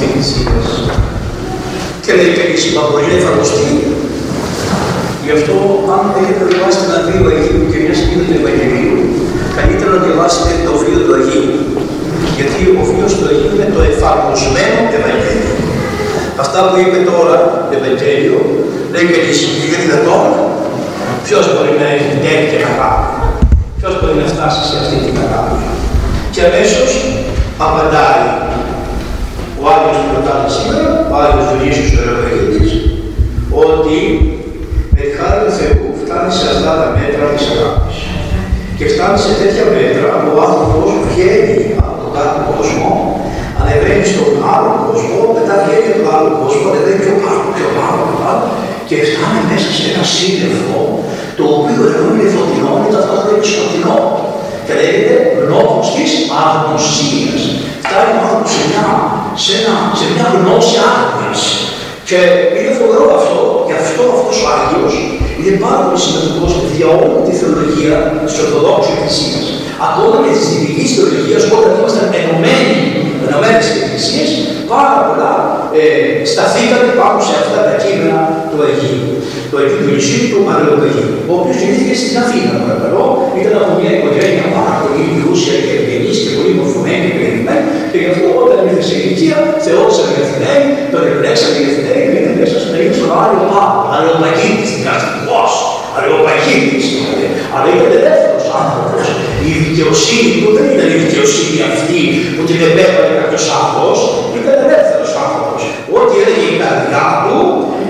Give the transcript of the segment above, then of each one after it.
της Εκκλησίας. Και λέει κανείς, μα μπορεί να εφαρμοστεί. Γι' αυτό, αν έχετε διαβάσει ένα βίο Αγίου και μια σκηνή του Ευαγγελίου, καλύτερα να διαβάσετε το βίο του Αγίου. Γιατί ο βίος του Αγίου είναι το εφαρμοσμένο Ευαγγέλιο. Αυτά που είπε τώρα το Ευαγγέλιο, λέει κανείς, είναι δυνατόν, ποιος μπορεί να έχει τέτοια αγάπη. Ποιος μπορεί να φτάσει σε αυτή την αγάπη. Και αμέσως απαντάει ο Άγιος που ρωτάμε σήμερα, ο Άγιος Διονύσιος του Ερωγαγίτης, ότι με τη χάρη του Θεού φτάνει σε αυτά τα μέτρα της αγάπης. Και φτάνει σε τέτοια μέτρα που ο άνθρωπος βγαίνει από τον κάθε κόσμο, ανεβαίνει στον άλλο κόσμο, μετά βγαίνει από τον άλλο κόσμο, ανεβαίνει πιο πάνω, πιο πάνω, πιο πάνω, και φτάνει μέσα σε ένα σύννεφο το οποίο ενώ είναι φωτεινό, είναι ταυτόχρονα και σκοτεινό. Και λέγεται λόγος της αγνωσίας. Φτάνει ο άνθρωπος σε μια, σε, ένα, σε μια γνώση άγνοιας. Και είναι φοβερό αυτό, και αυτό αυτός ο Άγιος είναι πάρα πολύ σημαντικός για όλη τη θεολογία της Ορθοδόξου Εκκλησίας. Ακόμα και της δυτικής θεολογίας, όταν ήμασταν ενωμένοι, ενωμένες εκκλησίες, πάρα πολλά ε, σταθήκαμε πάνω σε αυτά τα κείμενα του Αγίου. Το Αγίου του Ισίου του Αγίου, ο οποίος γεννήθηκε στην Αθήνα, παρακαλώ, ήταν από μια οικογένεια πάρα πολύ πλούσια και ευγενής και πολύ μορφωμένη και περιμένη, και γι' αυτό όταν ήρθε σε ηλικία, θεώρησαν οι Αθηναίοι, τον επιλέξαν οι Αθηναίοι, και ήταν μέσα στην περίπτωση του Άριο Πάπου, Αριοπαγίτης, την καταστημός, Αριοπαγίτης, αλλά ήταν ελεύθερος άνθρωπος. Η δικαιοσύνη του δεν ήταν η δικαιοσύνη αυτή που την επέβαλε κάποιος άνθρωπος, ήταν ελεύθερος άνθρωπος. Ό,τι έλεγε η καρδιά του,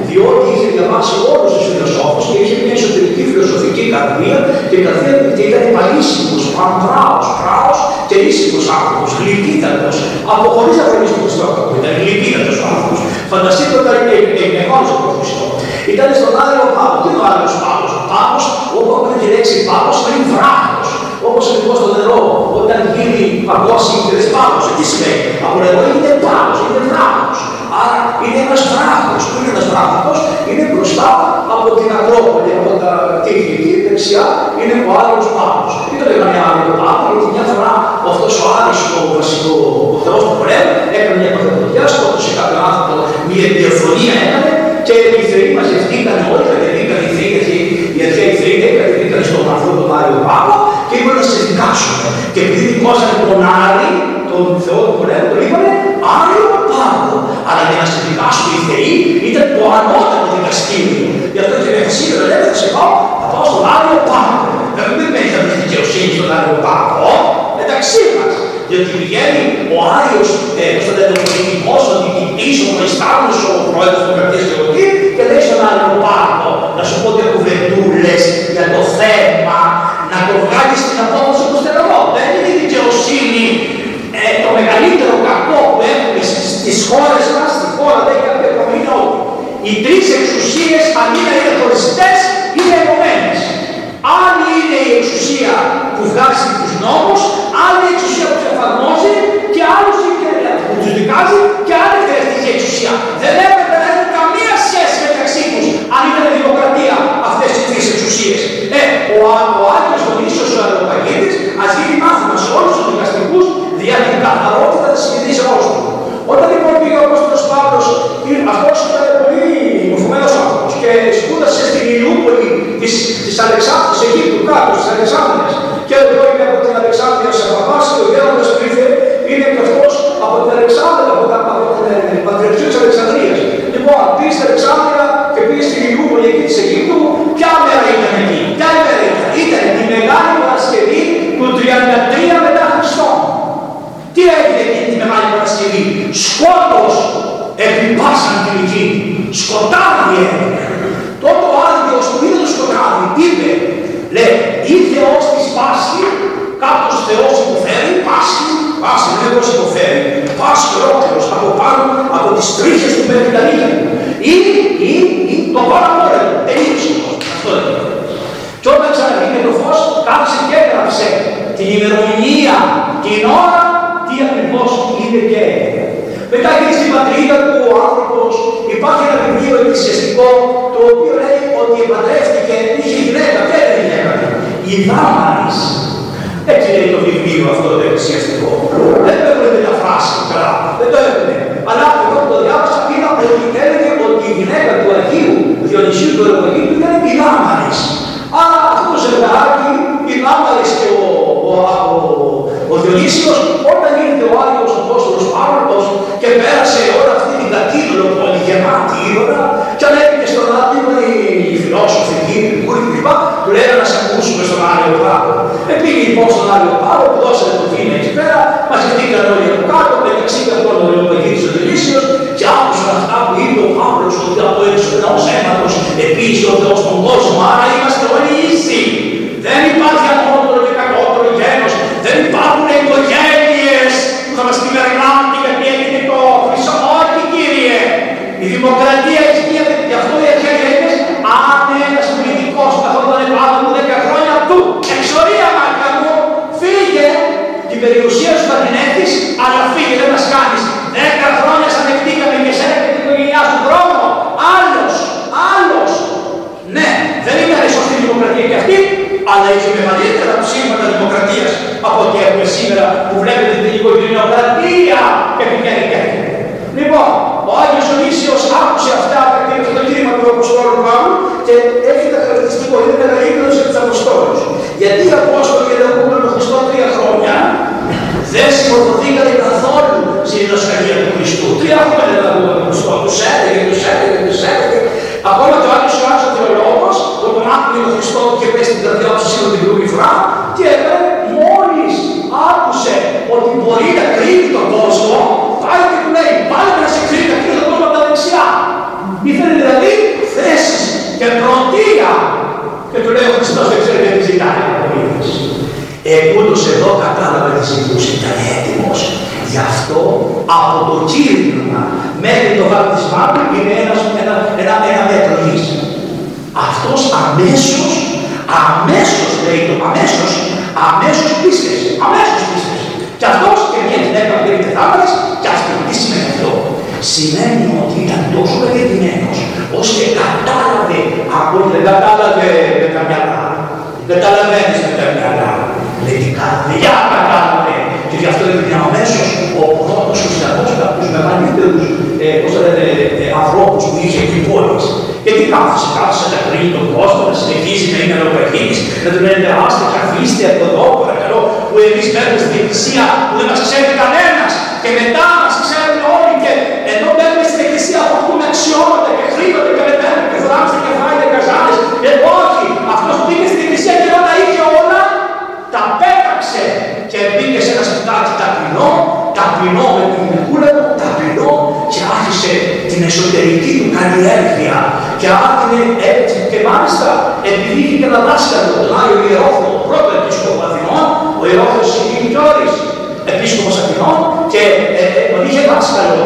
διότι είχε διαβάσει όλους τους φιλοσόφους και είχε μια εσωτερική φιλοσοφική καρδία και η καρδία του ήταν παλίσιμος, πανπράος, πράος και ήσυχος άνθρωπος, γλυκύτατος, από χωρίς να βρει στον Χριστό του, ήταν γλυκύτατος ο άνθρωπος. Φανταστείτε όταν είναι μεγάλος από τον Χριστό. Ήταν στον Άγιο Πάπο. Τι είναι ο Άγιος Πάπος. Ο Πάπος, όπου ακούτε τη λέξη Πάπος, είναι βράχος. Όπως λοιπόν στο νερό, όταν γίνει παγκόσμιο και πάγος, τι σημαίνει. Από νερό είναι πάγος, είναι βράχος. Άρα είναι ένας βράχος. Πού είναι ένας βράχος, είναι μπροστά από την Ακρόπολη, από τα τείχη εκεί, δεξιά είναι ο Άγιος Πάπος. Τι το λέγανε Άγιο Πάπο, γιατί μια φορά αυτός ο Άγιος, ο βασικό ο Θεός του πολέμου, έκανε μια παθολογιά, σκότωσε κάποιον άνθρωπο, μια διαφωνία έκανε και οι Θεοί μαζευτήκαν όλοι, κατεβήκαν οι Θεοί, γιατί οι αρχαίοι Θεοί δεν κατεβήκαν στον αυτό τον Άγιο Πάπο και είπαν να σε δικάσουν. Και επειδή δικώσανε τον Άρη, τον Θεό του πολέμου, τον είπανε Άγιο Πάπο. Αλλά για να σε δικάσουν οι Θεοί ήταν το ανώτατο δικαστήριο. Γι' αυτό και μέχρι σήμερα λέμε θα σε πάω, θα πάω στον Άγιο Πάπο. Δεν μην μένει να βρει δικαιοσύνη στον Άγιο Πάπο, μεταξύ μας. Διότι πηγαίνει ο Άγιος, ε, στον τελειοποιητικός, ο διοικητής, ο Χριστάνος, ο πρόεδρος του Κρατίας και εκεί και λέει στον Άγιο Πάπο, να σου πω δύο κουβεντούλες για το θέμα, να το βγάλεις στην απόδοση του στεναγό. Δεν είναι η δικαιοσύνη ε, το μεγαλύτερο κακό που έχουμε στις χώρες μας, στη χώρα δεν κάποια είναι ότι οι τρεις εξουσίες, αν είναι χωριστές, είναι ενωμένες. Άλλη είναι η εξουσία που βγάζει τους νόμους, άλλη η εξουσία που τους εφαρμόζει και άλλος που τους δικάζει και άλλη εκτελεστική εξουσία. Δεν έπρεπε να έχουν καμία σχέση μεταξύ τους αν ήταν δημοκρατία αυτές οι τρεις εξουσίες. Ε, ο, ο Άγιος Δονήσιος ο Αεροπαγίτης ας γίνει μάθημα σε όλους τους δικαστικούς δια την καθαρότητα της συνειδήσεώς του. Όταν λοιπόν πήγε ο Απόστολος Παύλος, αυτός ήταν πολύ μορφωμένος άνθρωπος και σπούδασε στην Ηλιούπολη της, της Αλεξάνδρας, της Αιγύπτου κάτω, της Αλεξάνδρας. Και εδώ είναι από την Αλεξάνδρεια σε Παπάς και ο γέροντας που ήρθε είναι και αυτός από την Αλεξάνδρα, από, από την Πατριαρχία της Αλεξανδρίας. Λοιπόν, πήγε στην Αλεξάνδρεια και πήγε στην Ηλιούπολη εκεί της Αιγύπτου, ποια μέρα ήταν εκεί, ποια μέρα ήταν, ήταν η Μεγάλη Παρασκευή του 33 μετά Χριστόν. Τι έγινε εκεί τη Μεγάλη Παρασκευή, σκότος επιπάσαν την εκεί, σκοτάδι έγινε. Τότε ο Άγιος που είδε το σκοτάδι είπε, λέει, ή Θεός της Πάσχη, κάποιος Θεός υποφέρει, Πάσχη, Πάσχη δεν πώς υποφέρει, Πάσχη ολόκληρος από πάνω από τις τρίχες του Περιτανία. Ή, ή, ή, το πάνω πόλεμο, τελείωσε αυτό είναι. Και όταν ξαναγίνει το φως, κάθισε και έγραψε την ημερομηνία, την ώρα, τι ακριβώς είναι και έγινε. Μετά γυρίζει η πατρίδα του ο άνθρωπος. Υπάρχει ένα βιβλίο εκκλησιαστικό το οποίο λέει ότι επαντρεύτηκε, είχε γυναίκα, δεν είναι γυναίκα. Η δάμαρης. Έτσι λέει το βιβλίο αυτό το εκκλησιαστικό. Δεν το έχουν μεταφράσει καλά, δεν το έχουν. Αλλά εγώ το διάβασα πήρα ότι έλεγε ότι η γυναίκα του Αγίου Διονυσίου του Ευαγγελίου ήταν η δάμαρης. Άρα αυτό το ζευγάρι, η δάμαρης και ο, ο, ο, ο Διονύσιος γεμάτη ήρωα, και ανέβηκε στον άτομο οι φιλόσοφοι, οι κύριοι, κλπ. Του λέει να σε ακούσουμε στον Άγιο Παύλο. Επήγε λοιπόν στον Άγιο Παύλο που δώσανε το βήμα εκεί πέρα, μαζευτήκαν όλοι από κάτω, μεταξύ αυτών ο Λεωπαγίτης ο Διονύσιος και άκουσαν αυτά που είπε ο Παύλος ότι από έξω ενός αίματος επίσης ο Θεός στον κόσμο, άρα είμαστε όλοι ίσοι. Δεν υπάρχει ανώτερο και κακότερο γένος, δεν υπάρχουν οικογένειες που θα μας κυβερνάνε γιατί έγινε το χρυσό. Όχι Κύριε, η δημοκρατία ισχύει γι' αυτό οι αρχαίοι αν ένας πολιτικός καθόταν επάνω μου 10 χρόνια του, εξορία μάτια μου, φύγε, την περιουσία σου θα την έχεις, αλλά φύγε, δεν μας κάνεις. 10 χρόνια σαν ανεκτήκαμε και σένα και την οικογένειά σου χρόνο. Άλλος, άλλος. Ναι, δεν ήταν η σωστή δημοκρατία και αυτή, αλλά είχε μεγαλύτερα ψήματα δημοκρατίας από ό,τι έχουμε σήμερα που βλέπετε την οικογενειοκρατία και πηγαίνει και Λοιπόν, ο Άγιος Ονίσιος άκουσε αυτά το κήρυμα του Αποστόλου Παύλου και έχει τα χαρακτηριστικό, είναι μεγαλύτερος από τους Αποστόλους. Γιατί οι Απόστολοι και δεν τον Χριστό τρία χρόνια δεν συμμορφωθήκαν καθόλου στη διδασκαλία του Χριστού. Τρία χρόνια δεν ακούγαν τον Χριστό, τους έλεγε, τους έλεγε, τους έλεγε. Ακόμα και ο Άγιος Ιωάννης ο Θεολόγος, τον άκουγε τον Χριστό και πέσει στην καρδιά του σήμερα την πρώτη φορά και έκανε μόλις άκουσε ότι μπορεί να κρύβει τον κόσμο, πάει και του λέει, πάλι να σε κρύβει, να κρύβει τον κόσμο από τα δεξιά. Ήθελε δηλαδή θέσεις και πρωτεία. Και του λέει ο Χριστός δεν ξέρει τι ζητάει από Εκούτως εδώ κατάλαβε τις ζητούσε, ήταν έτοιμος. Γι' αυτό από το κήρυγμα μέχρι το βαπτισμά του είναι ένας, ένα, ένα, ένα μέτρο γης. Αυτός αμέσως, αμέσως λέει το αμέσως, αμέσως πίστευε, αμέσως πίστευε. Και αυτός και μια γυναίκα που λέγεται Θάβαρης, και αυτή τι σημαίνει αυτό; Σημαίνει ότι ήταν τόσο μελετημένος, ώστε κατάλαβε από δεν κατάλαβε με τα μυαλά. Δεν καταλαβαίνεις με τα μυαλά. Με την καρδιά κατάλαβε. Και γι' αυτό είναι αμέσως ο πρώτος χριστιανός από τους μεγαλύτερους ε, πώς θα λέτε, ε, ανθρώπους που είχε εκεί πόλης. Και τι κάθισε, κάθισε να κρίνει τον κόσμο, να συνεχίζει να είναι αεροπαγής, να του λένε άστε, καθίστε από εδώ, παρακαλώ, που εμείς μπαίνουμε στην εκκλησία που δεν μας ξέρει κανένας και μετά μας ξέρουν όλοι και ενώ μπαίνουμε στην εκκλησία αποκτούμε αξιώματα και χρήματα και μεταίνουμε και φοράμε στα κεφάλια και καζάνες. Ε, όχι, αυτός που πήγε στην εκκλησία και όταν είχε όλα, τα πέταξε και μπήκε σε ένα σπιτάκι ταπεινό, ταπεινό με την γυναικούλα του, ταπεινό και άρχισε την εσωτερική του καλλιέργεια και άρχισε έτσι και μάλιστα επειδή είχε και ένα δάσκαλο, τον Άγιο Ιερόφωνο, πρώτο επίσκοπο Αθηνών, ο Ιερόφωνος Συγγενικιώρης, επίσκοπος Αθηνών και ε, ε, είχε δάσκαλο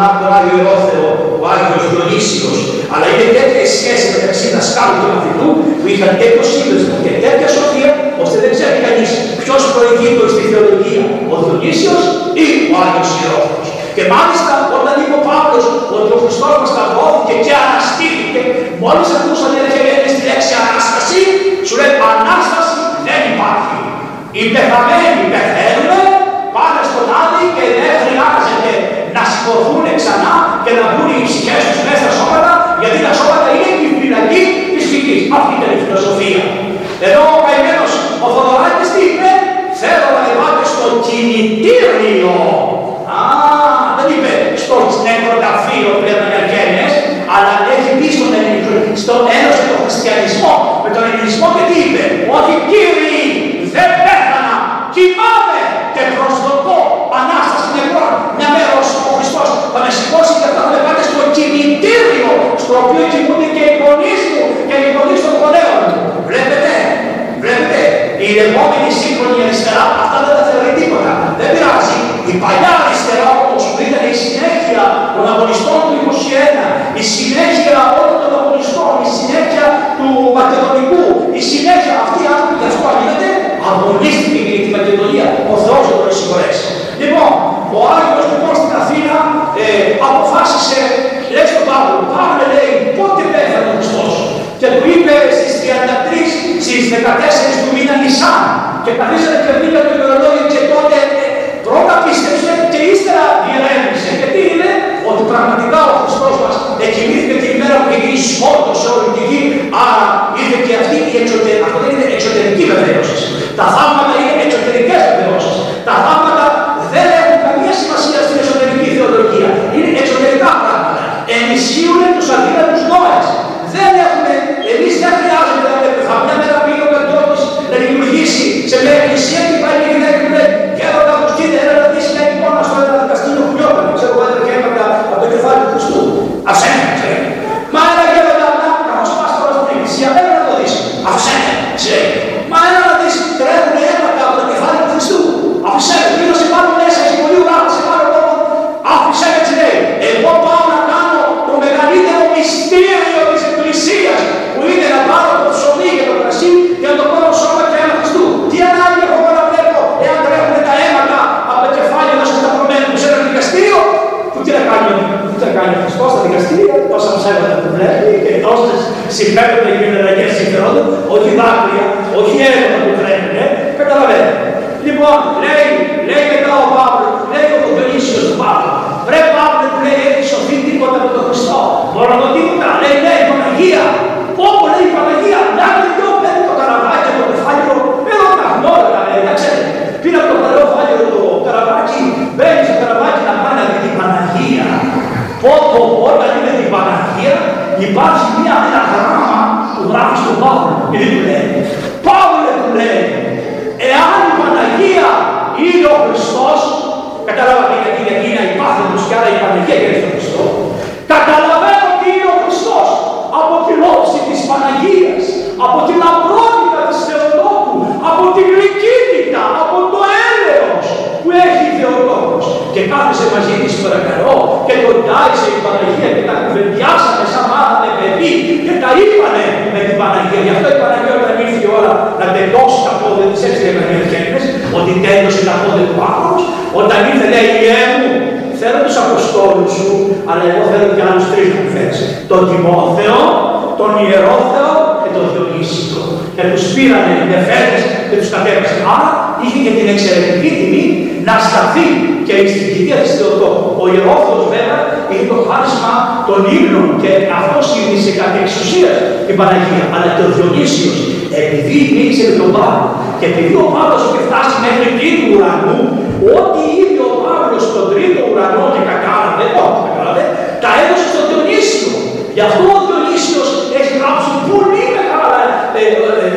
τον, τον Άγιο Ιερόφεο, ο Άγιος Διονύσιος, αλλά είναι τέτοια σχέση μεταξύ δασκάλου και μαθητού που είχαν τέτοιο σύνδεσμο και τέτοια σοφία, ώστε δεν ξέρει κανείς ποιος προηγείται στη θεολογία, ο Διονύσιος ή ο Άγιος Ιερόφεος. Και μάλιστα όταν είπε ο Παύλος ότι ο Χριστός μας σταυρώθηκε και αναστήθηκε, μόλις ακούσαν οι αρχαιοί στη λέξη Ανάσταση, σου λέει Ανάσταση δεν υπάρχει. Οι πεθαμένοι πεθαίνουν, πάνε στον Άδη και δεν χρειάζεται να σηκωθούν ξανά και να μπουν οι ψυχές τους μέσα στα σώματα, γιατί τα σώματα είναι η φυλακή της φυγής. Αυτή ήταν η φιλοσοφία. Εδώ ο καημένος ο Θοδωράκης τι είπε, θέλω να πάτε στο κινητήριο. Α, δεν είπε στο νεκροταφείο που λέμε οι Αργένες, αλλά έχει πει στον ελληνικό, στον ένωση τον χριστιανισμό, με τον ελληνισμό και τι είπε, ότι κύριοι δεν πέθανα, κοιμάμαι και προσδοκώ Ανάσταση νεκρών. Μια μέρα ο Χριστός θα με σηκώσει και θα με πάτε στο κινητήριο, στο οποίο κοιμούνται και οι γονείς μου και οι γονείς των γονέων μου. Βλέπετε, βλέπετε, η λεγόμενη σύγχρονη αριστερά αυτά δεν τα θεωρεί τίποτα. Δεν πειράζει. Η παλιά αριστερά όμως που ήταν η συνέχεια των αγωνιστών 14 του μήνα Νησάν και καθίσατε και βρήκατε το ρολόγιο και τότε ε, πρώτα πίστεψε και ύστερα διερεύνησε. τι είναι ότι πραγματικά ο Χριστός μας εκκινήθηκε την ημέρα που η σκότω σε όλη τη γη, άρα είδε και αυτή η εξωτερική, αυτό δεν είναι εξωτερική βεβαίωση. Τα θαύματα υπάρχει μια, ένα γράμμα που γράφεις στον Παύλο. Γιατί του λέει, Παύλο του λέει, εάν η Παναγία είναι ο Χριστός, καταλάβατε γιατί, γιατί είναι υπάθετος και άρα η Παναγία είναι στον Χριστό, καταλαβαίνω ότι είναι ο Χριστός από την όψη της Παναγίας, από την απρότητα της Θεοτόκου, από την γλυκύτητα, από το έλεος που έχει η Θεοτόκος. Και κάθεσε μαζί της παρακαλώ και τον τάισε η Παναγία και τα κουβεντιάσανε σαν μάθανε παιδί και τα είπανε με την Παναγία. Γι' αυτό η Παναγία όταν ήρθε η ώρα να τελειώσει τα πόδια της έτσι λέγανε οι ότι τέλειωσε τα πόδια του άνθρωπος, όταν ήρθε λέει «Ιέ μου, θέλω τους Αποστόλους σου, αλλά εγώ θέλω και άλλους τρεις να μου φέρεις. Τον Τιμόθεο, τον Ιερόθεο και τον Διονύσιο. Και τους πήρανε με φέρες και τους κατέβασε. Άρα είχε και την εξαιρετική τιμή να σταθεί και στην κηδεία της Θεοτόκου. Ο Ιερόθεος βέβαια είχε το χάρισμα των ύμνων και αυτός είδησε κατά εξουσίας την Παναγία. Αλλά και ο Διονύσιος, επειδή μίλησε με τον Παύλο και επειδή ο Παύλος είχε φτάσει μέχρι εκεί του ουρανού, ό,τι είδε ο Παύλος στον τρίτο ουρανό και κακάλαβε, όχι κακάλαβε, τα έδωσε στον Διονύσιο. Γι' αυτό ο Διονύσιος έχει γράψει πολύ μεγάλα ε, ε,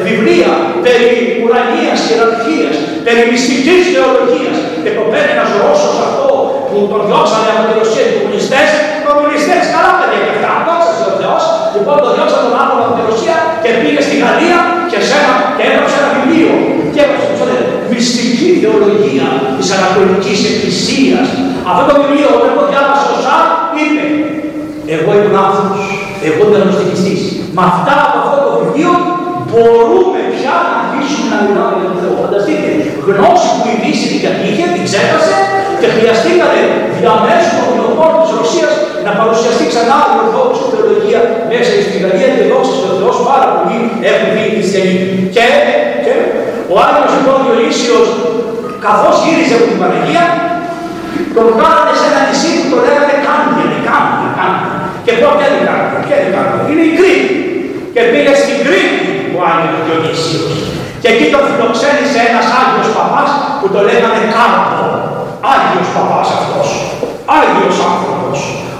βιβλία περί ουρανίας ιεραρχίας, περί μυστικής θεολογίας. Και το παίρνει ένας Ρώσος αυτό που τον διώξανε από τη Ρωσία οι κομμουνιστές, κομμουνιστές, καλά παιδιά και αυτά, δόξα ο Θεός, λοιπόν τον διώξαν τον άνθρωπο από τη Ρωσία και πήγε στη Γαλλία και, σένα, και έγραψε ένα βιβλίο. Και έγραψε, πώς λέτε, μυστική θεολογία της Ανατολικής Εκκλησίας. Αυτό το βιβλίο όταν το διάβασε ο Σάρ είπε εγώ ήμουν άνθρωπος, εγώ είμαι γνωστικιστής. Με αυτά από αυτό το βιβλίο μπορούμε πια να αρχίσουμε να μιλάμε για τον Θεό. Φανταστείτε, γνώση που η Δύση την κατήχε, την ξέχασε και χρειαστήκανε διαμέσου των κοινωνικών της Ρωσίας να παρουσιαστεί ξανά η Ορθόδοξη θεολογία μέσα στην Γαλλία και δόξα στον Θεό πάρα πολύ έχουν βγει οι χριστιανοί. Και, και ο Άγιος λοιπόν Διονύσιος καθώς γύριζε από την Παναγία τον κάνανε σε ένα νησί που το λέγανε Κάμπια, Κάμπια, Κάμπια. Και πού ποια είναι η Κάμπια, ποια είναι η Κάμπια, είναι η Κρήτη. Και πήγε στην Κρήτη ο Άγιος Διονύσιος. Και εκεί τον φιλοξένησε ένας Άγιος Παπάς που το λέγανε Κάρπο. Άγιος Παπάς αυτός. Άγιος άνθρωπος.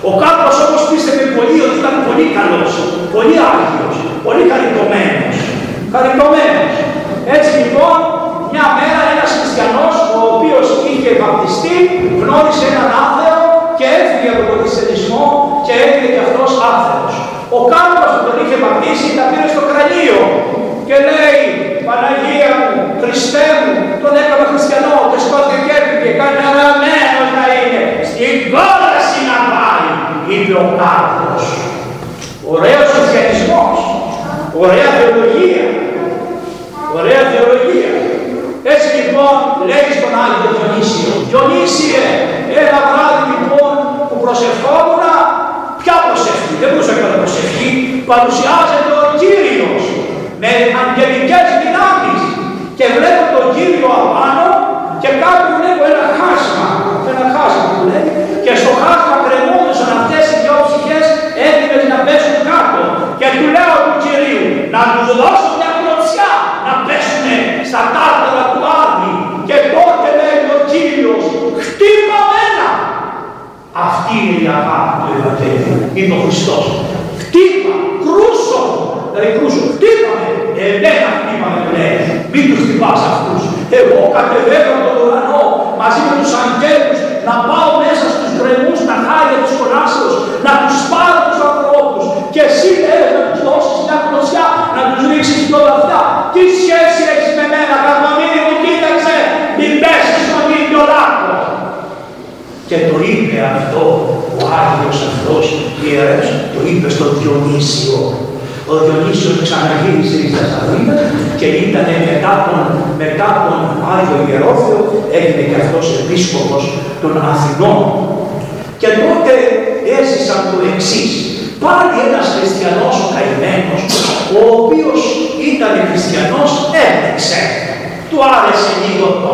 Ο Κάρπος όμως πίστευε πολύ ότι ήταν πολύ καλός, πολύ Άγιος, πολύ χαριτωμένος. Χαριτωμένος. Έτσι λοιπόν, μια μέρα ένας χριστιανός, ο οποίος είχε βαπτιστεί, γνώρισε έναν άθεο και έφυγε από τον χριστιανισμό και έγινε και αυτός άθεος. Ο Κάρπος που τον είχε βαπτίσει τα πήρε στο κρανίο και λέει Παναγία μου, Χριστέ μου, τον έκανα χριστιανό και σκόθηκε και έφυγε, καταραμένος να είναι, στην κόλαση να πάει, είπε ο Κάρπος. Ωραίος χριστιανισμός, ωραία θεολογία, ωραία θεολογία. Έτσι λοιπόν λέει στον Άγιο Διονύσιο, Διονύσιε, ένα βράδυ λοιπόν που προσευχόμουν, ποια προσευχή, δεν μπορούσα να προσευχή, παρουσιάζεται ο Κύριος με αγγελικές δυνάμεις και βλέπω τον Κύριο απάνω και κάτω βλέπω ένα χάσμα, ένα χάσμα που λέει και στο χάσμα κρεμόντουσαν αυτές οι δυο ψυχές έτοιμες να πέσουν κάτω. Και του λέω του Κυρίου να τους δώσω μια κλωτσιά να πέσουν στα τάρταρα του Άδη. Και τότε λέει ο Κύριος χτύπα μένα αυτή είναι η αγάπη του Ευαγγέλιου είναι ο Χριστός. Χτύπα, κρούσο δηλαδή κρούσο, χτύπαμε εμένα χτύπαμε του λέει μην τους χτυπάς αυτούς. Εγώ κατεβαίνω από τον ουρανό μαζί με τους αγγέλους να πάω μέσα στους γκρεμούς τα χάρια της κολάσεως να τους πάρω τους ανθρώπους. Και εσύ λέει να τους δώσεις μια κλωσιά να τους ρίξεις και όλα αυτά. Τι σχέση έχεις με μένα καρμαμίνη μου κοίταξε. Μην πέσεις στον ίδιο λάκκο. Και το είπε αυτό ο Άγιος αυτός ιερέας, το είπε στον Διονύσιο. Ο Διονύσιος ξαναγύρισε στη Θεσσαλονίκα και ήταν μετά τον, μετά τον Άγιο Ιερόθεο, έγινε και αυτός επίσκοπος των Αθηνών. Και τότε έζησαν το εξής. Πάλι ένας χριστιανός ο καημένος, ο οποίος ήταν χριστιανός, έπαιξε. Του άρεσε λίγο το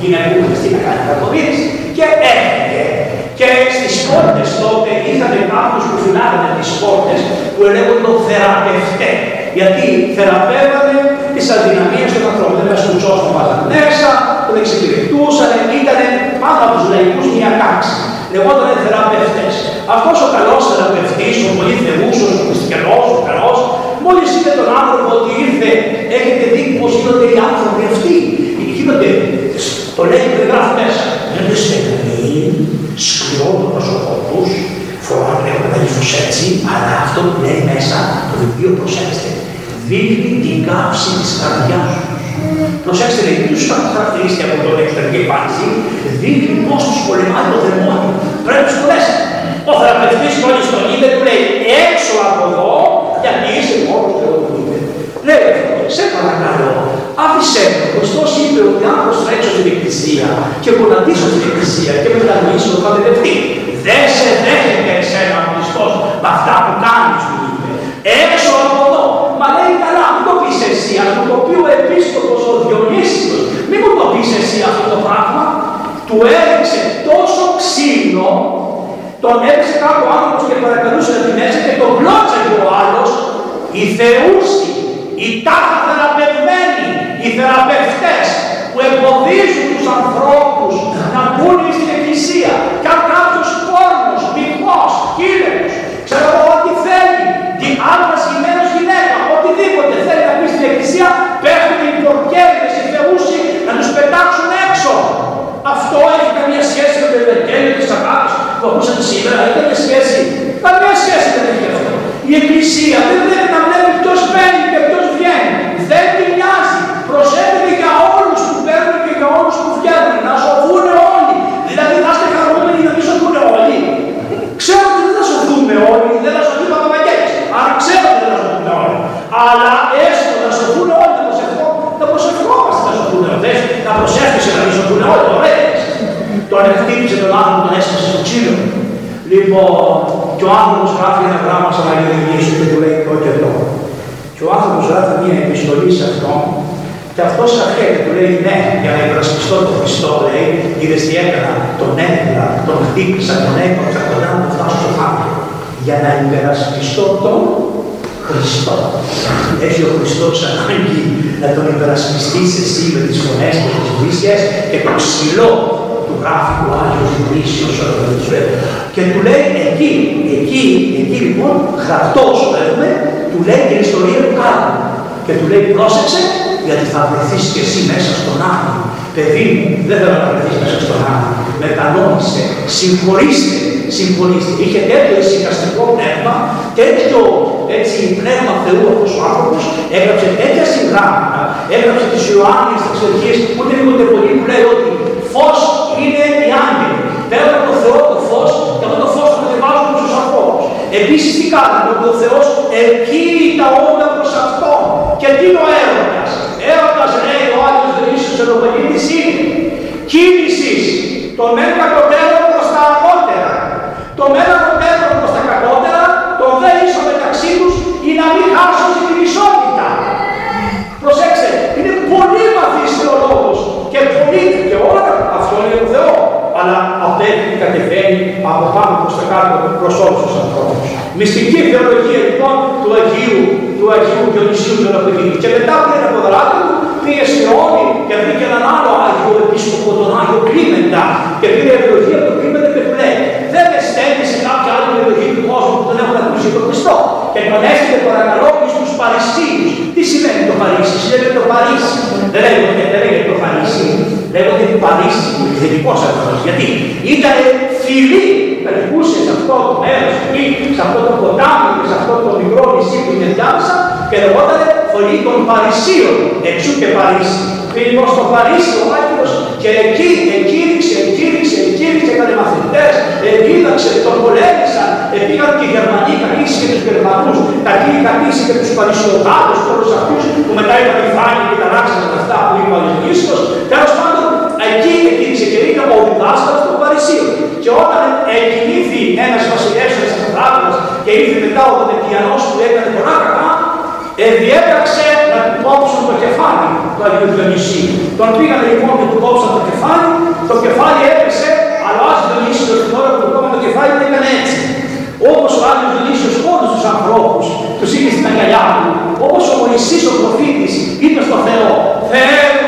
γυναικούχες να κάνει κακομύρες και έφυγε. Και στις πόρτες τότε είχαν κάποιους που φυλάγανε τις πόρτες που λέγονταν θεραπευτέ. Γιατί θεραπεύανε τις αδυναμίες των ανθρώπων. Δεν μέσα στους όσους βάζαν μέσα, τον εξυπηρετούσαν, ήταν πάνω από τους λαϊκούς μια τάξη. Λεγόταν θεραπευτές. Αυτός ο καλός θεραπευτής, ο πολύ θεούσος, ο χριστιανός, ο καλός, μόλις είδε τον άνθρωπο ότι ήρθε, έχετε δει πώς γίνονται οι άνθρωποι αυτοί. Γίνονται, το λέει και γράφει μέσα. Δεν στεγνοί, σκληρό το πρόσωπό του, φοράνε έχουν τα έτσι, αλλά αυτό που λέει μέσα, το βιβλίο προσέξτε, δείχνει την κάψη της καρδιάς τους. Προσέξτε, λέει, τους χαρακτηρίστηκε από τον εξωτερική εμφάνιση, δείχνει πώς τους πολεμάει το δαιμόνιο. Πρέπει να σχολέσαι. Ο θεραπευτής μόλις τον είδε, του λέει, έξω από εδώ, γιατί είσαι μόνος του είπε. Λέει, σε παρακαλώ, άφησε με. Ο Χριστός είπε ότι αν προστρέξω την Εκκλησία και γονατίσω την Εκκλησία και μετανοήσω, θα παιδευτεί. Δεν σε δέχεται εσένα ο Χριστός με αυτά που κάνεις, του είπε. Έξω από εδώ. Μα λέει καλά, μην το πεις εσύ, ας μου το πει ο επίσκοπος ο Διονύσιος. Μην μου το πεις εσύ αυτό το πράγμα. Του έριξε τόσο ξύλο, τον έριξε κάπου άνθρωπος και παρακαλούσε να την έτσι και τον πλώτσαγε ο άλλος, οι θεούσοι, οι τάχα θεραπευμένοι, οι θεραπευτές που εμποδίζουν τους ανθρώπους να μπουν στην εκκλησία και αν κάποιος πόρνος, μικρός, κύλερος, ξέρω εγώ ό,τι θέλει, την άντρας γυμένος γυναίκα, οτιδήποτε θέλει να πει στην εκκλησία, πέφτουν οι πορκέδες, οι θεούσοι να τους πετάξουν έξω. Αυτό έχει καμία σχέση με το Ευαγγέλιο της αγάπης που ακούσατε σήμερα, έχει καμία σχέση. Καμία σχέση δεν έχει αυτό. Η Εκκλησία δεν πρέπει να βλέπει ποιος μπαίνει και ποιο βγαίνει. Δεν την νοιάζει. Προσέχετε για όλου που παίρνουν και για όλου που βγαίνουν. Να σωθούν όλοι. Δηλαδή να είστε χαρούμενοι να μην σωθούν όλοι. Ξέρω ότι δεν θα σωθούμε όλοι, δεν θα σωθεί ο Παπαγγέλης. Άρα ξέρω ότι δεν θα σωθούμε όλοι. Αλλά έστω να σωθούν όλοι, να προσευχό, να προσευχόμαστε να σωθούν όλοι. Να προσεύχεσαι να μην σωθούν όλοι, ωραία. Τον χτύπησε τον άνθρωπο, τον έσπασε στο ξύλο. Λοιπόν, και ο άνθρωπος γράφει ένα πράγμα σαν να λειτουργήσει και του λέει εδώ και εδώ. Και ο άνθρωπος γράφει μια επιστολή σε αυτόν και αυτός αρχίζει, του λέει ναι, για να υπερασπιστώ τον Χριστό, λέει, είδες τι έκανα, τον έδινα, τον χτύπησα, τον έπαψα, τον άνω, τον φτάσω στο θάνατο. Για να υπερασπιστώ τον Χριστό. Έχει ο Χριστός ανάγκη να τον υπερασπιστείς εσύ με τις φωνές και τις βρίσκε και το ξυλό του γράφει ο Άγιος Διονύσιος ο και του λέει εκεί, εκεί, εκεί λοιπόν, γραπτός έχουμε, του λέει την ιστορία του κάτω. Και του λέει πρόσεξε, γιατί θα βρεθείς και εσύ μέσα στον άνθρωπο. Παιδί μου, δεν θέλω να βρεθείς μέσα στον άνθρωπο. Μετανόμησε, συγχωρήστε, συγχωρήστε. Είχε τέτοιο εισηγαστικό πνεύμα, τέτοιο έτσι, πνεύμα Θεού αυτός ο άνθρωπος, έγραψε τέτοια συγγράμματα, έγραψε τις Ιωάννης, τις εξεργίες, ούτε λίγο πολύ που λέει ότι φως είναι οι άγγελοι. Παίρνουν από το Θεό το Επίσης τι κάνουν, ότι ο Θεός εκείει τα όντα προς αυτό. Και τι είναι ο έρωτας; Έρωτας λέει ο Άγιος Δεήσιος Ευρωπαϊκής είναι κίνησης το μεν κατωτέρω προς τα ανώτερα. Το μεν ανωτέρω προς τα κατώτερα, το δε ίσο μεταξύ τους ή να μην χάσουν την ισότητα. Προσέξτε, είναι πολύ βαθύς θεολόγος και πολύ και όλα αυτό είναι το Θεό. Αλλά απέχει κατεβαίνει από πάνω προς τα κάτω προς όλους τους ανθρώπους. Μυστική θεολογία λοιπόν του Αγίου, του Αγίου Διονυσίου του Αναπηγείου. Και μετά πήρε από δράτη του, πήγε στη Ρώμη και βρήκε έναν άλλο Άγιο Επίσκοπο, τον Άγιο Κλίμεντα. Και πήρε ευλογία από τον Κλίμεντα και του λέει: Δεν με στέλνει σε κάποια άλλη περιοχή του κόσμου που δεν έχουν ακούσει τον Χριστό. Και τον έστειλε παρακαλώ στους Παρισίους. Τι σημαίνει το Παρίσι, σημαίνει το Παρίσι. Δεν λέγεται, δεν λέγεται το Παρίσι, λέγεται το Παρίσι, ειδικό αυτό. Γιατί; Ήταν φιλή, περικούσε σε αυτό το μέρος εκεί, σε αυτό το ποτάμι και σε αυτό το μικρό νησί που είναι διάμεσα και λεγόταν φωνή των Παρισίων. Εξού και Παρίσι. Πήγε λοιπόν στο Παρίσι ο Άγιος και εκεί εκήρυξε, εκήρυξε, εκήρυξε, έκανε μαθητές, επίδαξε, τον πολέμησαν, πήγαν και οι Γερμανοί, κατήσει και τους Γερμανούς, κατήσει και τους Παρισιωτάτες, όλους αυτούς που μετά είπαν οι Φάνοι και ταράξαν αυτά που είπε ο Αγιος Τέλος πάντων, εκεί εκήρυξε και ήταν ο διδάσκαλος των Παρισίων. Και όταν εκκινήθη ένας βασιλεύς, ένας Άτλας και ήρθε μετά ο Δομετιανός που έκανε πολλά κακά, διέταξε να του κόψουν το κεφάλι του Αγίου Διονυσίου. Τον πήγανε λοιπόν και του κόψαν το κεφάλι, το κεφάλι έπεσε, αλλά ο Άγιος Διονύσιος την ώρα που του κόψαν το κεφάλι δεν έκανε έτσι. Όπως ο Άγιος Διονύσιος όλους τους ανθρώπους τους είχε στην αγκαλιά του, όπως ο Μωυσής ο προφήτης είπε στο Θεό, Θεέ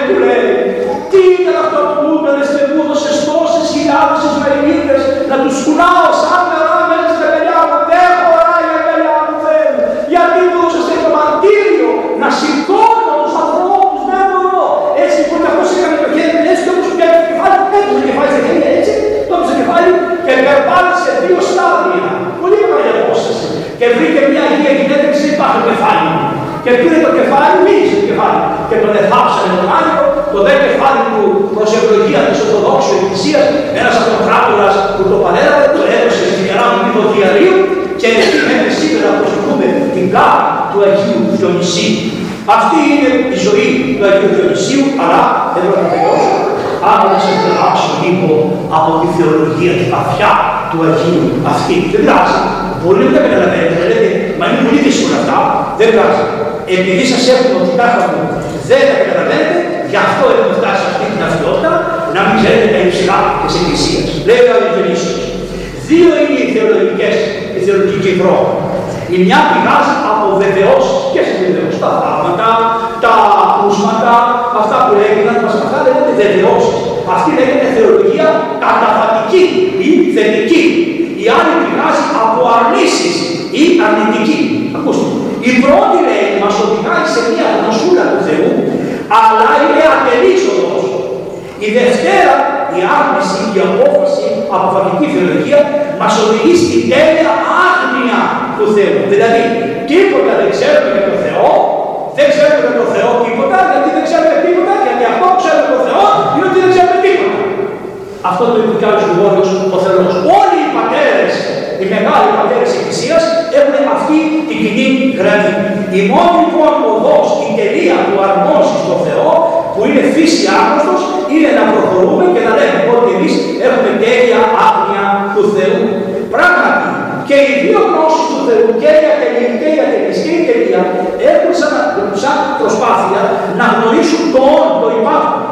να τους κουνάω σαν νερά μέσα στην αγκαλιά μου, δεν χωράει η αγκαλιά μου Θεέ μου, γιατί μου έδωσες τέτοιο μαρτύριο να σηκώνω τους ανθρώπους, δεν μπορώ. Έτσι λοιπόν και αυτός έκανε το χέρι, έτσι και όπως του πιάνει το κεφάλι, έπαιζε το κεφάλι στα χέρια, έτσι, το έπαιζε το κεφάλι και περπάτησε δύο στάδια, πολύ μεγάλη απόσταση. Και βρήκε μια αγία γυναίκα και υπάρχει το κεφάλι μου. Και πήρε το κεφάλι, μίλησε το κεφάλι. Και τον εθάψανε τον Άγιο, το δε κεφάλι του προς ευλογία της Ορθοδόξου Εκκλησίας, ένας αυτοκράτορας που το παρέλαβε, το έδωσε στην Ιερά Μονή Διαρίου και εκεί μέχρι σήμερα προσωπούμε την κάρτα του Αγίου Διονυσίου. Αυτή είναι η ζωή του Αγίου Διονυσίου, αλλά δεν πρέπει να τελειώσω. Άρα να σας διδάξω λίγο από τη θεολογία τη βαθιά του Αγίου αυτή. Δεν πειράζει. Μπορεί να μην τα καταλαβαίνετε, να λέτε, μα είναι πολύ δύσκολα αυτά. Δεν πειράζει. Επειδή σας έχουμε ότι κάθε μου δεν τα καταλαβαίνετε, γι' αυτό έχουμε φτάσει σε αυτή την αυτιότητα, να μην ξέρετε τα υψηλά της Εκκλησίας. Λέει ο Διονύσιος. Δύο είναι οι θεολογικές, οι θεολογικοί τρόποι. Η μια πηγάζει από βεβαιώσεις. Ποιες είναι βεβαιώσεις, τα θαύματα, τα ακούσματα, αυτά που λέγονταν, μας αυτά λέγονται βεβαιώσεις. Αυτή λέγεται θεολογία καταφατική ή θετική. Η άλλη πηγάζει από αρνήσεις ή αρνητική. Ακούστε. Η πρώτη λέει μας οδηγάει σε μια γνωσούρα του Θεού, αλλά είναι ατελής οδός. Η δευτέρα, η άρνηση, η απόφαση, αποφατική θεολογία, μας οδηγεί στην τέλεια άγνοια του Θεού. Δηλαδή, τίποτα δεν ξέρουμε για τον Θεό, δεν ξέρουμε για τον Θεό τίποτα, γιατί δεν ξέρουμε τίποτα, γιατί αυτό που ξέρουμε τον Θεό είναι ότι δεν ξέρουμε τίποτα. Αυτό το είπε και άλλος Γρηγόριος ο Θεός. Όλοι οι πατέρες, οι μεγάλοι πατέρες της Εκκλησίας έχουν αυτή την κοινή γραμμή. Η μόνη λοιπόν οδός, η τελεία του αρμόζει στον Θεό, που είναι φύση άγνωστος, είναι να προχωρούμε και να λέμε ότι εμείς έχουμε τέλεια άγνοια του Θεού. Πράγματι, και οι δύο γνώσεις του Θεού, και η ατελεία και η ατελής και η τελεία, έχουν σαν, σαν προσπάθεια να γνωρίσουν το όν, το υπάρχον.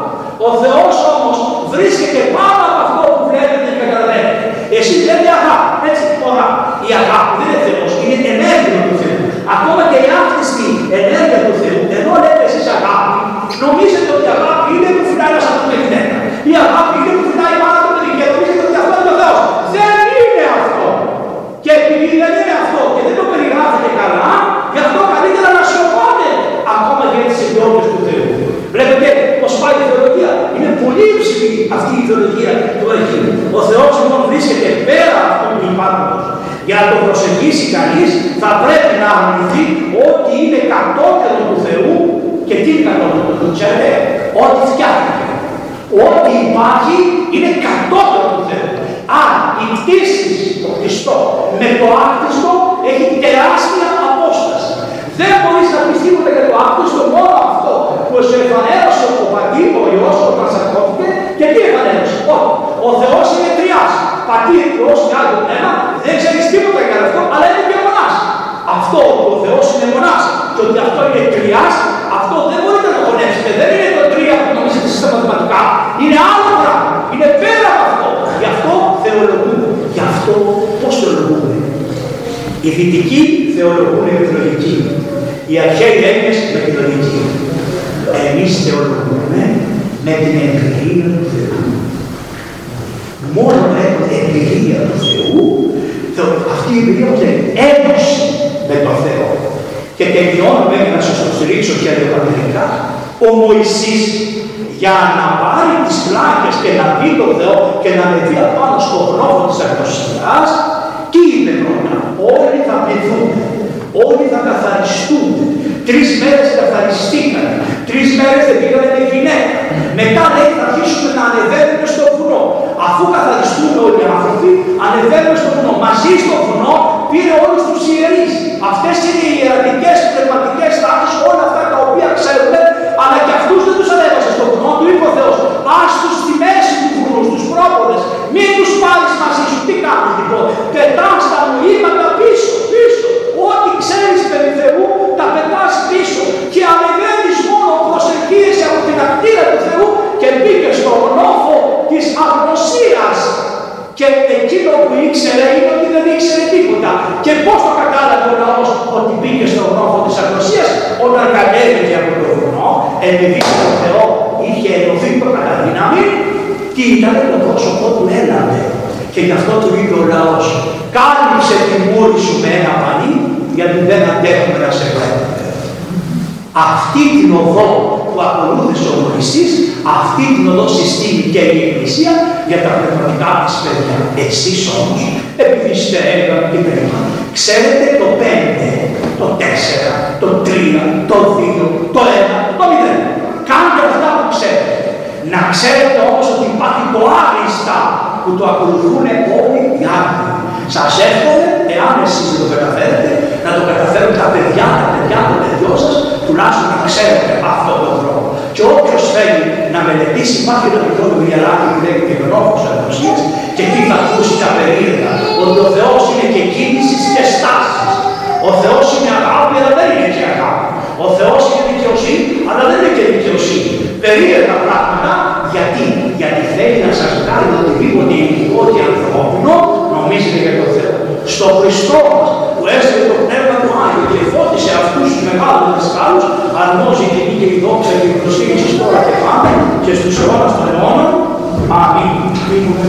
Ο Θεός όμως βρίσκεται πάνω από αυτό που βλέπετε και καταλαβαίνετε. Εσείς λέτε αγάπη, έτσι τώρα. Η αγάπη δεν είναι Θεός, είναι ενέργεια του Θεού. Ακόμα και η άφθιστη ενέργεια του Θεού, ενώ λέτε εσείς αγάπη, νομίζετε ότι η αγάπη είναι που φυλάει ένας από την γυναίκα. Η αγάπη είναι που φυλάει πάνω από την γυναίκα. Νομίζετε ότι αυτό είναι ο Θεός. Δεν είναι αυτό. Και επειδή δεν είναι αυτό και δεν το περιγράφετε καλά, γι' αυτό καλύτερα να σιωπάτε ακόμα για τις ιδιότητες του Θεού. Βλέπετε πώς πάει η θεολογία. Είναι πολύ υψηλή αυτή η θεολογία του Αγίου. Ο Θεός λοιπόν βρίσκεται πέρα αυτού του υπάρχοντος. Για να το προσεγγίσει κανείς θα πρέπει να αρνηθεί ότι είναι κατώτερο του Θεού και τι είναι κατώτερο του Θεού. Ξέρετε, ό,τι φτιάχνει. Ό,τι υπάρχει είναι κατώτερο του Θεού. Άρα η πτήση το Χριστό με το άκτιστο έχει τεράστια απόσταση. Δεν μπορείς να πεις τίποτα για το άκτιστο μόνο αυτό που σου εφανέρωσε ο πατή, ο Υιός, όταν σαρκώθηκε και τι εφανέρωσε. Όχι. Ο Θεός είναι τριάς. Πατή, Υιός και άλλο ένα, δεν ξέρεις τίποτα για αυτό, αλλά είναι και μονάς. Αυτό που ο Θεός είναι μονάς και ότι αυτό είναι τριάς, αυτό δεν μπορείτε να το χωνέψετε. Δεν είναι το τρία που νομίζετε στα μαθηματικά. Είναι άλλο πράγμα. Είναι πέρα από αυτό. Γι' αυτό θεολογούμε. Γι' αυτό πώς θεολογούμε; Οι δυτικοί θεολογούν με τη λογική. Οι αρχαίοι Έλληνες με τη λογική. Εμείς θεολογούμε με την εμπειρία του Θεού. Μόνο με την εμπειρία του Θεού, αυτή η εμπειρία μας είναι ένωση με τον Θεό. Και τελειώνω μέχρι να σας το στηρίξω και αλληλοπαραγωγικά. Ο Μωυσής για να πάρει τις πλάκες και να δει τον Θεό και να μετρεί απάνω στο γνώμο της αγνωσιάς, τι είπε πρώτα, όλοι θα πληθούν, όλοι θα καθαριστούν. Τρεις μέρες καθαριστήκαν, τρεις μέρες δεν πήγανε με γυναίκα. Μετά λέει θα αρχίσουν να ανεβαίνουν στο βουνό. Αφού καθαριστούν όλοι οι άνθρωποι, ανεβαίνουν στο βουνό. Μαζί στο βουνό πήρε όλους τους ιερείς. Αυτές είναι οι ιερατικές πνευματικές τάξεις, όλα αυτά τα οποία ξέρουμε, αλλά και αυτούς δεν τους ανέβασε στο βουνό. Του είπε ο Θεός, ας τους στη μέση τους βουνούς, στους πρόποδες, μην τους πάρεις μαζί σου. Τι κάνουν λοιπόν, πετάς τα νοήματα εκείνο που ήξερε είναι ότι δεν ήξερε τίποτα. Και πώς το κατάλαβε ο λαός ότι μπήκε στον νόφο της αγνωσίας όταν κατέβηκε από το βουνό, επειδή το Θεό είχε ενωθεί το κατά δύναμη, τι ήταν το πρόσωπό του έλαβε. Και γι' αυτό του είπε ο λαός, κάλυψε τη μούρη σου με ένα πανί, γιατί δεν αντέχουμε να σε βλέπουμε. Αυτή την οδό που ακολούθησε ο Μωυσής, αυτή την οδό συστήνει και η Εκκλησία για τα πνευματικά της παιδιά. Εσείς όμως, επειδή είστε έργα και παιδιά, ξέρετε το 5, το 4, το 3, το 2, το 1, το 0. Κάντε αυτά που ξέρετε. Να ξέρετε όμως ότι υπάρχει το άριστα που το ακολουθούν όλοι οι άλλοι. Σας εύχομαι, εάν εσείς το καταφέρετε, να το καταφέρουν τα παιδιά, τα παιδιά των παιδιών σας, τουλάχιστον να ξέρετε αυτόν τον δρόμο. Και όποιο θέλει να μελετήσει, υπάρχει ένα μικρό βιβλιαράκι που λέγεται Γνώμος Αγνωσίας και εκεί θα ακούσει τα περίεργα. Ότι ο Θεός είναι και κίνησης και στάσης. Ο Θεός είναι αγάπη, αλλά δεν είναι και αγάπη. Ο Θεός είναι δικαιοσύνη, αλλά δεν είναι και δικαιοσύνη. Περίεργα πράγματα, γιατί, γιατί θέλει να σας κάνει οτιδήποτε υλικό και ανθρώπινο, νομίζετε για τον Θεό. Στο Χριστό μας, που έστειλε το Πνεύμα του Άγιο και φώτισε αυτούς τους μεγάλους δασκάλους, αρμόζει και η και η δόξα και η προσήγηση τώρα και πάντα και στους αιώνας των αιώνων. Αμήν. Μη μου με